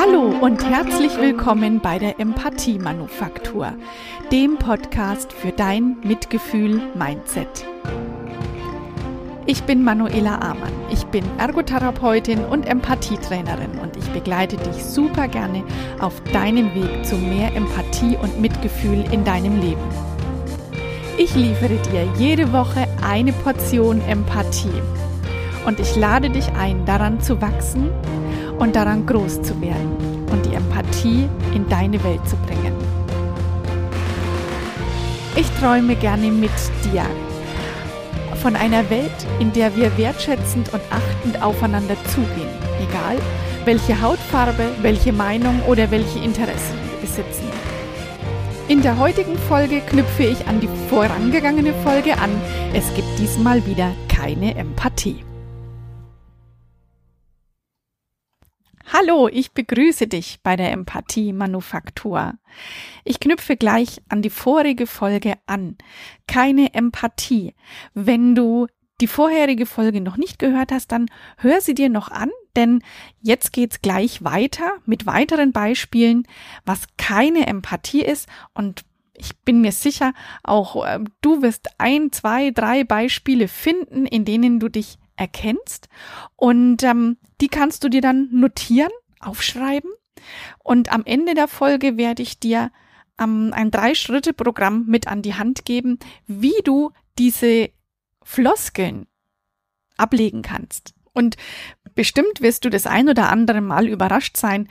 Hallo und herzlich willkommen bei der Empathie Manufaktur, dem Podcast für dein Mitgefühl-Mindset. Ich bin Manuela Amann. Ich bin Ergotherapeutin und Empathietrainerin und ich begleite dich super gerne auf deinem Weg zu mehr Empathie und Mitgefühl in deinem Leben. Ich liefere dir jede Woche eine Portion Empathie und ich lade dich ein, daran zu wachsen und daran groß zu werden und die Empathie in deine Welt zu bringen. Ich träume gerne mit dir von einer Welt, in der wir wertschätzend und achtend aufeinander zugehen, egal welche Hautfarbe, welche Meinung oder welche Interessen wir besitzen. In der heutigen Folge knüpfe ich an die vorangegangene Folge an. Es gibt diesmal wieder keine Empathie. Hallo, ich begrüße dich bei der Empathie Manufaktur. Ich knüpfe gleich an die vorige Folge an. Keine Empathie. Wenn du die vorherige Folge noch nicht gehört hast, dann hör sie dir noch an, denn jetzt geht's gleich weiter mit weiteren Beispielen, was keine Empathie ist und ich bin mir sicher, auch äh, du wirst ein, zwei, drei Beispiele finden, in denen du dich erkennst. Und ähm, die kannst du dir dann notieren, aufschreiben. Und am Ende der Folge werde ich dir ähm, ein Drei-Schritte-Programm mit an die Hand geben, wie du diese Floskeln ablegen kannst. Und bestimmt wirst du das ein oder andere Mal überrascht sein,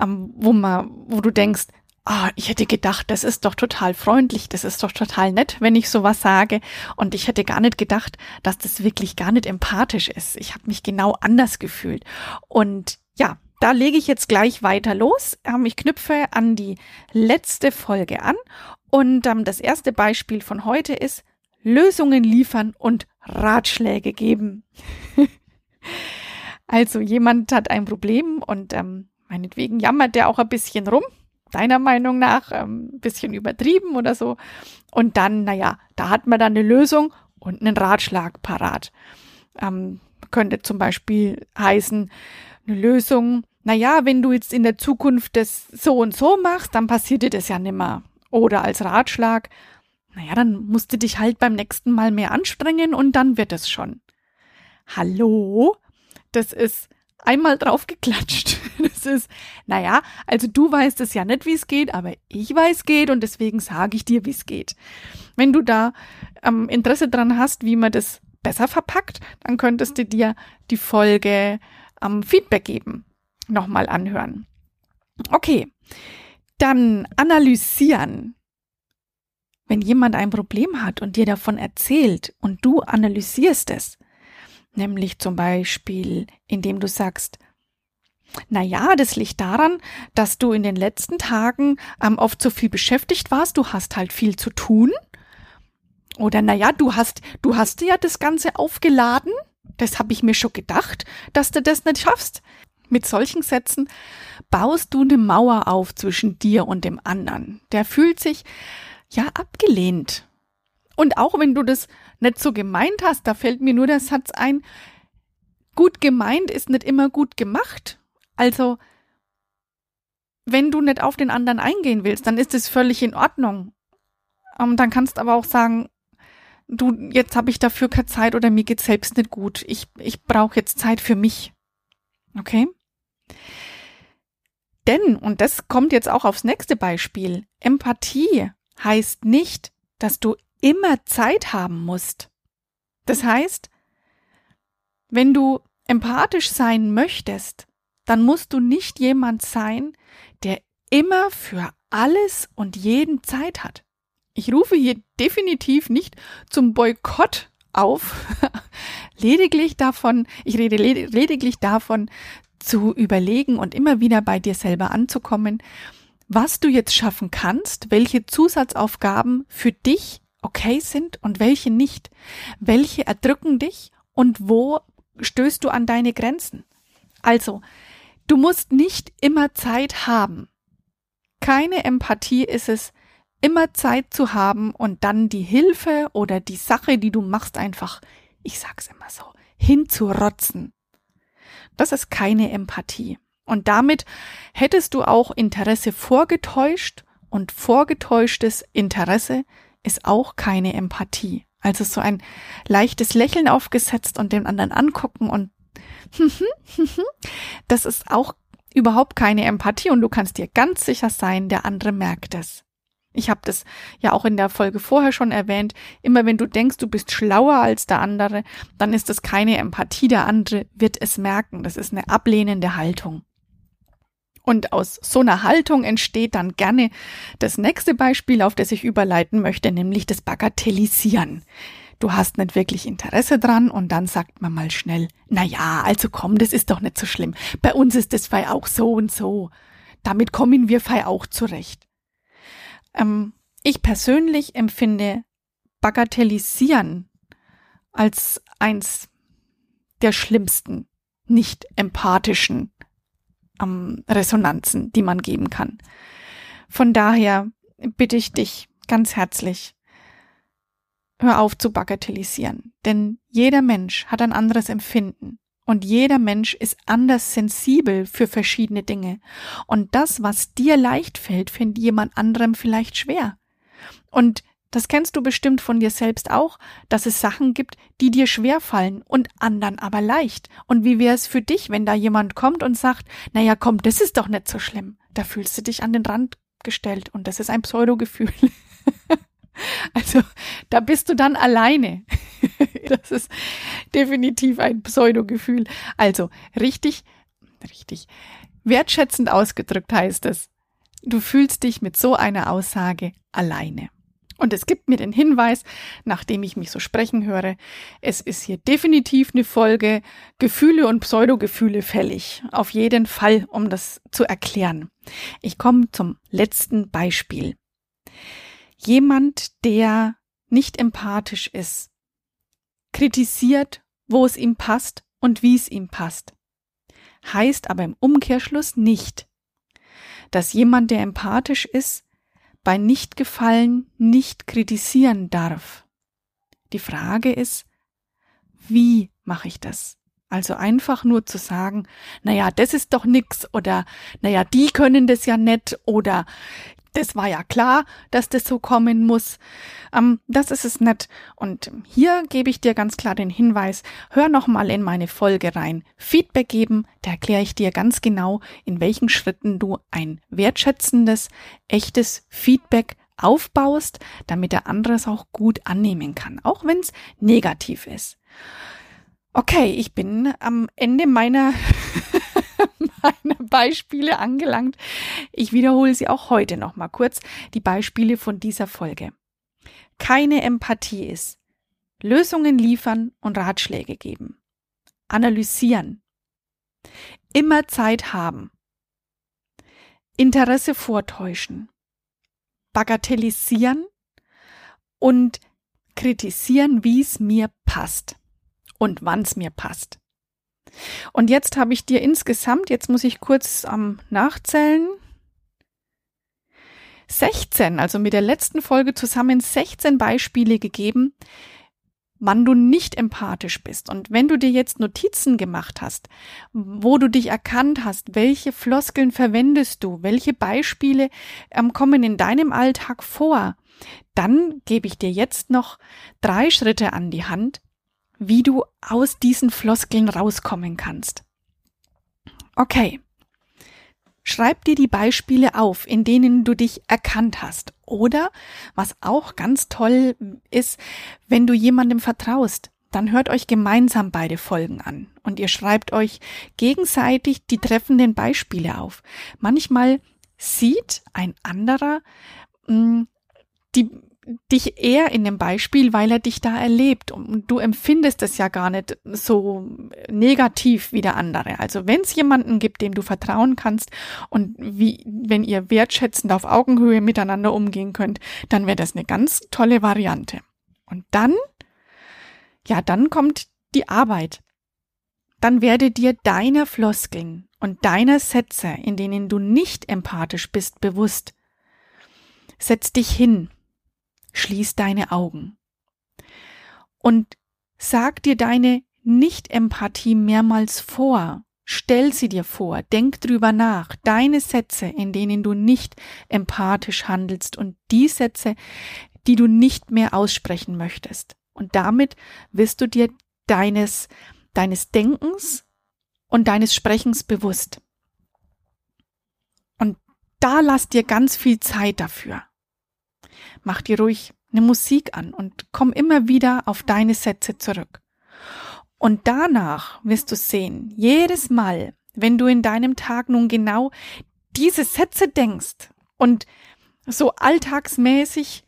ähm, wo man, wo du denkst, ah, ich hätte gedacht, das ist doch total freundlich, das ist doch total nett, wenn ich sowas sage. Und ich hätte gar nicht gedacht, dass das wirklich gar nicht empathisch ist. Ich habe mich genau anders gefühlt. Und ja, da lege ich jetzt gleich weiter los. Ähm, ich knüpfe an die letzte Folge an. Und ähm, das erste Beispiel von heute ist Lösungen liefern und Ratschläge geben. also jemand hat ein Problem und ähm, meinetwegen jammert der auch ein bisschen rum deiner Meinung nach ein ähm, bisschen übertrieben oder so. Und dann, naja, da hat man dann eine Lösung und einen Ratschlag parat. Ähm, könnte zum Beispiel heißen, eine Lösung, naja, wenn du jetzt in der Zukunft das so und so machst, dann passiert dir das ja nimmer. Oder als Ratschlag, naja, dann musst du dich halt beim nächsten Mal mehr anstrengen und dann wird es schon. Hallo? Das ist einmal drauf geklatscht. Das ist, naja, also du weißt es ja nicht, wie es geht, aber ich weiß geht und deswegen sage ich dir, wie es geht. Wenn du da ähm, Interesse dran hast, wie man das besser verpackt, dann könntest du dir die Folge ähm, Feedback geben. Nochmal anhören. Okay, dann analysieren. Wenn jemand ein Problem hat und dir davon erzählt und du analysierst es, Nämlich zum Beispiel, indem du sagst, na ja, das liegt daran, dass du in den letzten Tagen ähm, oft so viel beschäftigt warst. Du hast halt viel zu tun. Oder na ja, du hast, du hast ja das Ganze aufgeladen. Das habe ich mir schon gedacht, dass du das nicht schaffst. Mit solchen Sätzen baust du eine Mauer auf zwischen dir und dem anderen. Der fühlt sich ja abgelehnt. Und auch wenn du das nicht so gemeint hast, da fällt mir nur der Satz ein, gut gemeint ist nicht immer gut gemacht. Also, wenn du nicht auf den anderen eingehen willst, dann ist es völlig in Ordnung. Ähm, dann kannst aber auch sagen, du, jetzt habe ich dafür keine Zeit oder mir geht's selbst nicht gut. Ich, ich brauche jetzt Zeit für mich. Okay? Denn, und das kommt jetzt auch aufs nächste Beispiel, Empathie heißt nicht, dass du immer Zeit haben musst. Das heißt, wenn du empathisch sein möchtest, dann musst du nicht jemand sein, der immer für alles und jeden Zeit hat. Ich rufe hier definitiv nicht zum Boykott auf, lediglich davon, ich rede lediglich davon, zu überlegen und immer wieder bei dir selber anzukommen, was du jetzt schaffen kannst, welche Zusatzaufgaben für dich okay sind und welche nicht? Welche erdrücken dich und wo stößt du an deine Grenzen? Also, du musst nicht immer Zeit haben. Keine Empathie ist es, immer Zeit zu haben und dann die Hilfe oder die Sache, die du machst, einfach, ich sag's immer so, hinzurotzen. Das ist keine Empathie. Und damit hättest du auch Interesse vorgetäuscht und vorgetäuschtes Interesse ist auch keine Empathie. Also so ein leichtes Lächeln aufgesetzt und den anderen angucken und das ist auch überhaupt keine Empathie und du kannst dir ganz sicher sein, der andere merkt es. Ich habe das ja auch in der Folge vorher schon erwähnt. Immer wenn du denkst, du bist schlauer als der andere, dann ist das keine Empathie. Der andere wird es merken. Das ist eine ablehnende Haltung. Und aus so einer Haltung entsteht dann gerne das nächste Beispiel, auf das ich überleiten möchte, nämlich das Bagatellisieren. Du hast nicht wirklich Interesse dran und dann sagt man mal schnell, na ja, also komm, das ist doch nicht so schlimm. Bei uns ist das Fei auch so und so. Damit kommen wir Fei auch zurecht. Ähm, ich persönlich empfinde Bagatellisieren als eins der schlimmsten, nicht empathischen ähm, Resonanzen, die man geben kann. Von daher bitte ich dich ganz herzlich, hör auf zu bagatellisieren, denn jeder Mensch hat ein anderes Empfinden und jeder Mensch ist anders sensibel für verschiedene Dinge. Und das, was dir leicht fällt, findet jemand anderem vielleicht schwer. Und das kennst du bestimmt von dir selbst auch, dass es Sachen gibt, die dir schwer fallen und anderen aber leicht. Und wie wäre es für dich, wenn da jemand kommt und sagt, naja, komm, das ist doch nicht so schlimm. Da fühlst du dich an den Rand gestellt und das ist ein Pseudogefühl. also, da bist du dann alleine. das ist definitiv ein Pseudogefühl. Also, richtig, richtig, wertschätzend ausgedrückt heißt es, du fühlst dich mit so einer Aussage alleine. Und es gibt mir den Hinweis, nachdem ich mich so sprechen höre, es ist hier definitiv eine Folge Gefühle und Pseudogefühle fällig. Auf jeden Fall, um das zu erklären. Ich komme zum letzten Beispiel. Jemand, der nicht empathisch ist, kritisiert, wo es ihm passt und wie es ihm passt. Heißt aber im Umkehrschluss nicht, dass jemand, der empathisch ist, bei Nichtgefallen nicht kritisieren darf. Die Frage ist, wie mache ich das? Also einfach nur zu sagen, naja, das ist doch nix oder naja, die können das ja nicht oder das war ja klar, dass das so kommen muss. Ähm, das ist es nicht. Und hier gebe ich dir ganz klar den Hinweis, hör noch mal in meine Folge rein. Feedback geben, da erkläre ich dir ganz genau, in welchen Schritten du ein wertschätzendes, echtes Feedback aufbaust, damit der andere es auch gut annehmen kann, auch wenn es negativ ist. Okay, ich bin am Ende meiner meine Beispiele angelangt. Ich wiederhole sie auch heute noch mal kurz, die Beispiele von dieser Folge. Keine Empathie ist Lösungen liefern und Ratschläge geben. Analysieren. Immer Zeit haben. Interesse vortäuschen. Bagatellisieren und kritisieren, wie es mir passt und wann es mir passt. Und jetzt habe ich dir insgesamt, jetzt muss ich kurz am ähm, Nachzählen, 16, also mit der letzten Folge zusammen 16 Beispiele gegeben, wann du nicht empathisch bist. Und wenn du dir jetzt Notizen gemacht hast, wo du dich erkannt hast, welche Floskeln verwendest du, welche Beispiele ähm, kommen in deinem Alltag vor, dann gebe ich dir jetzt noch drei Schritte an die Hand, wie du aus diesen Floskeln rauskommen kannst. Okay. Schreib dir die Beispiele auf, in denen du dich erkannt hast. Oder, was auch ganz toll ist, wenn du jemandem vertraust, dann hört euch gemeinsam beide Folgen an und ihr schreibt euch gegenseitig die treffenden Beispiele auf. Manchmal sieht ein anderer mh, mm, die dich eher in dem Beispiel, weil er dich da erlebt und du empfindest es ja gar nicht so negativ wie der andere. Also wenn es jemanden gibt, dem du vertrauen kannst und wie, wenn ihr wertschätzend auf Augenhöhe miteinander umgehen könnt, dann wäre das eine ganz tolle Variante. Und dann, ja, dann kommt die Arbeit. Dann werde dir deiner Floskeln und deiner Sätze, in denen du nicht empathisch bist, bewusst. Setz dich hin Schließ deine Augen. Und sag dir deine Nicht-Empathie mehrmals vor. Stell sie dir vor, denk drüber nach, deine Sätze, in denen du nicht empathisch handelst und die Sätze, die du nicht mehr aussprechen möchtest. Und damit wirst du dir deines, deines Denkens und deines Sprechens bewusst. Und da lass dir ganz viel Zeit dafür. Mach dir ruhig eine Musik an und komm immer wieder auf deine Sätze zurück. Und danach wirst du sehen, jedes Mal, wenn du in deinem Tag nun genau diese Sätze denkst und so alltagsmäßig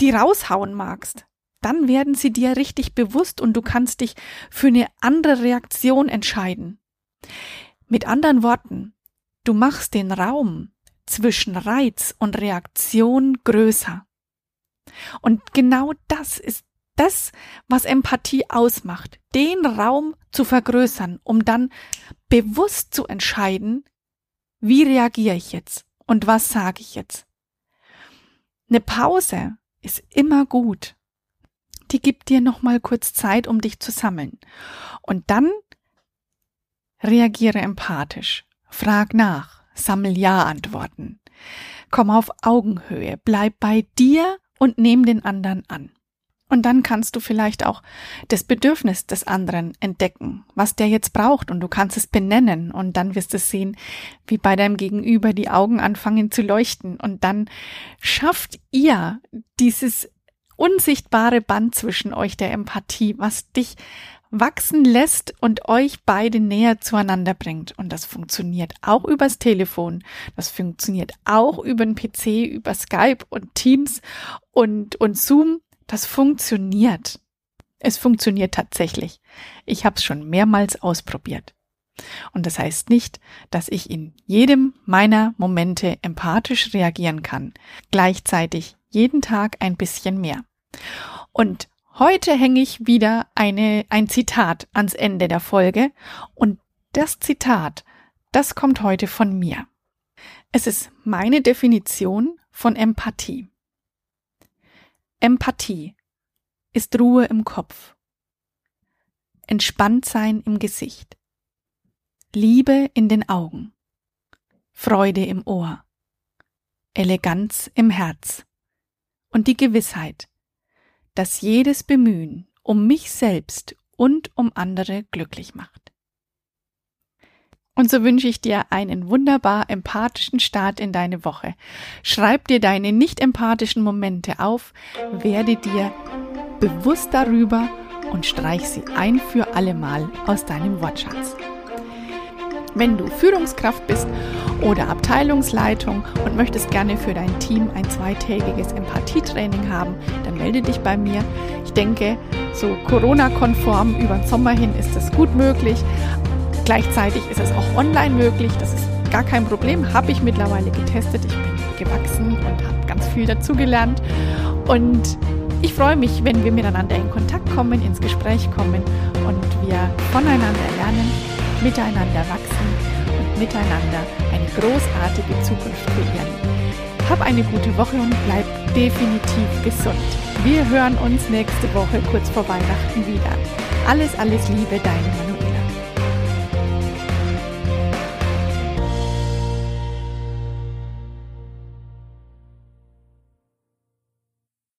die raushauen magst, dann werden sie dir richtig bewusst und du kannst dich für eine andere Reaktion entscheiden. Mit anderen Worten, du machst den Raum zwischen Reiz und Reaktion größer. Und genau das ist das, was Empathie ausmacht, den Raum zu vergrößern, um dann bewusst zu entscheiden, wie reagiere ich jetzt und was sage ich jetzt. Eine Pause ist immer gut. Die gibt dir noch mal kurz Zeit, um dich zu sammeln. Und dann reagiere empathisch. Frag nach. Sammel Ja-Antworten. Komm auf Augenhöhe. Bleib bei dir und nehm den anderen an. Und dann kannst du vielleicht auch das Bedürfnis des anderen entdecken, was der jetzt braucht und du kannst es benennen und dann wirst du sehen, wie bei deinem Gegenüber die Augen anfangen zu leuchten und dann schafft ihr dieses unsichtbare Band zwischen euch der Empathie, was dich wachsen lässt und euch beide näher zueinander bringt. Und das funktioniert auch übers Telefon. Das funktioniert auch über den PC, über Skype und Teams und, und Zoom. Das funktioniert. Es funktioniert tatsächlich. Ich habe es schon mehrmals ausprobiert. Und das heißt nicht, dass ich in jedem meiner Momente empathisch reagieren kann. Gleichzeitig jeden Tag ein bisschen mehr. Und heute hänge ich wieder eine, ein Zitat ans Ende der Folge. Und das Zitat, das kommt heute von mir. Es ist meine Definition von Empathie. Empathie ist Ruhe im Kopf, Entspanntsein im Gesicht, Liebe in den Augen, Freude im Ohr, Eleganz im Herz und die Gewissheit, dass jedes Bemühen um mich selbst und um andere glücklich macht. Und so wünsche ich dir einen wunderbar empathischen Start in deine Woche. Schreib dir deine nicht empathischen Momente auf, werde dir bewusst darüber und streich sie ein für allemal aus deinem Wortschatz. Wenn du Führungskraft bist oder Abteilungsleitung und möchtest gerne für dein Team ein zweitägiges Empathietraining haben, dann melde dich bei mir. Ich denke, so Corona-konform über den Sommer hin ist das gut möglich. Gleichzeitig ist es auch online möglich. Das ist gar kein Problem. Habe ich mittlerweile getestet. Ich bin gewachsen und habe ganz viel dazugelernt. Und ich freue mich, wenn wir miteinander in Kontakt kommen, ins Gespräch kommen und wir voneinander lernen, miteinander wachsen und miteinander eine großartige Zukunft kreieren. Hab eine gute Woche und bleib definitiv gesund. Wir hören uns nächste Woche kurz vor Weihnachten wieder. Alles, alles Liebe, deine Manu.